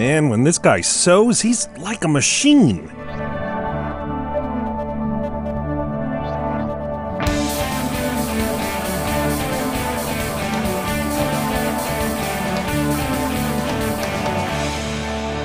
Man, when this guy sews, he's like a machine.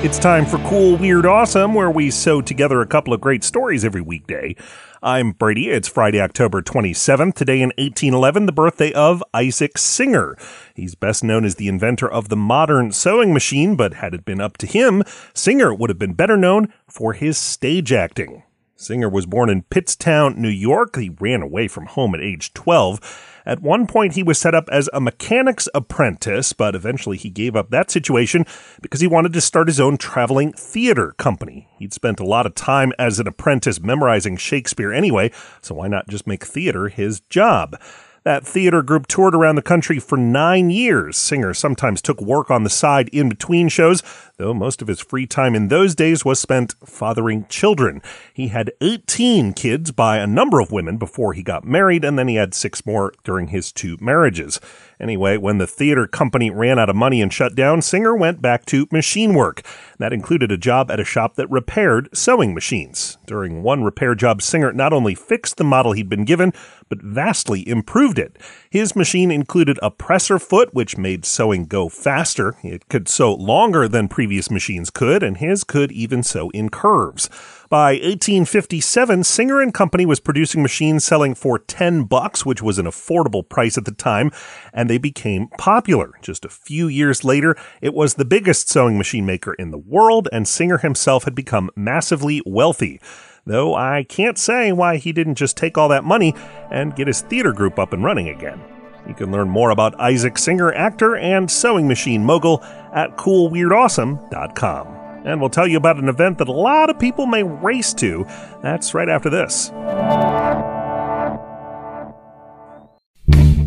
It's time for Cool, Weird, Awesome, where we sew together a couple of great stories every weekday. I'm Brady. It's Friday, October 27th. Today in 1811, the birthday of Isaac Singer. He's best known as the inventor of the modern sewing machine, but had it been up to him, Singer would have been better known for his stage acting. Singer was born in Pittstown, New York. He ran away from home at age 12. At one point, he was set up as a mechanic's apprentice, but eventually he gave up that situation because he wanted to start his own traveling theater company. He'd spent a lot of time as an apprentice memorizing Shakespeare anyway, so why not just make theater his job? That theater group toured around the country for nine years. Singer sometimes took work on the side in between shows, though most of his free time in those days was spent fathering children. He had 18 kids by a number of women before he got married, and then he had six more during his two marriages. Anyway, when the theater company ran out of money and shut down, Singer went back to machine work. That included a job at a shop that repaired sewing machines. During one repair job, Singer not only fixed the model he'd been given, but vastly improved it. His machine included a presser foot, which made sewing go faster. It could sew longer than previous machines could, and his could even sew in curves. By 1857, Singer and Company was producing machines selling for 10 bucks, which was an affordable price at the time, and they became popular. Just a few years later, it was the biggest sewing machine maker in the world, and Singer himself had become massively wealthy. Though I can't say why he didn't just take all that money and get his theater group up and running again. You can learn more about Isaac Singer, actor and sewing machine mogul at coolweirdawesome.com and we'll tell you about an event that a lot of people may race to. That's right after this.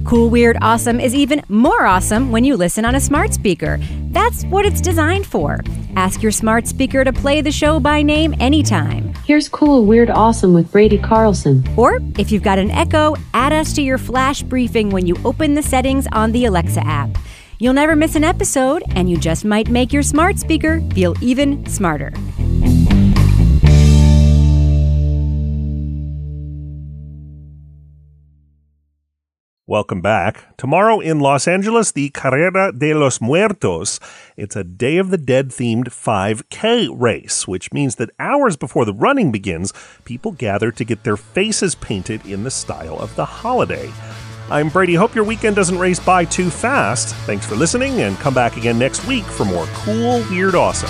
Cool, Weird, Awesome is even more awesome when you listen on a smart speaker. That's what it's designed for. Ask your smart speaker to play the show by name anytime. Here's Cool, Weird, Awesome with Brady Carlson. Or if you've got an Echo, add us to your flash briefing when you open the settings on the Alexa app. You'll never miss an episode, and you just might make your smart speaker feel even smarter. Welcome back. Tomorrow in Los Angeles, the Carrera de los Muertos. It's a Day of the Dead themed 5K race, which means that hours before the running begins, people gather to get their faces painted in the style of the holiday. I'm Brady. Hope your weekend doesn't race by too fast. Thanks for listening, and come back again next week for more cool, weird, awesome.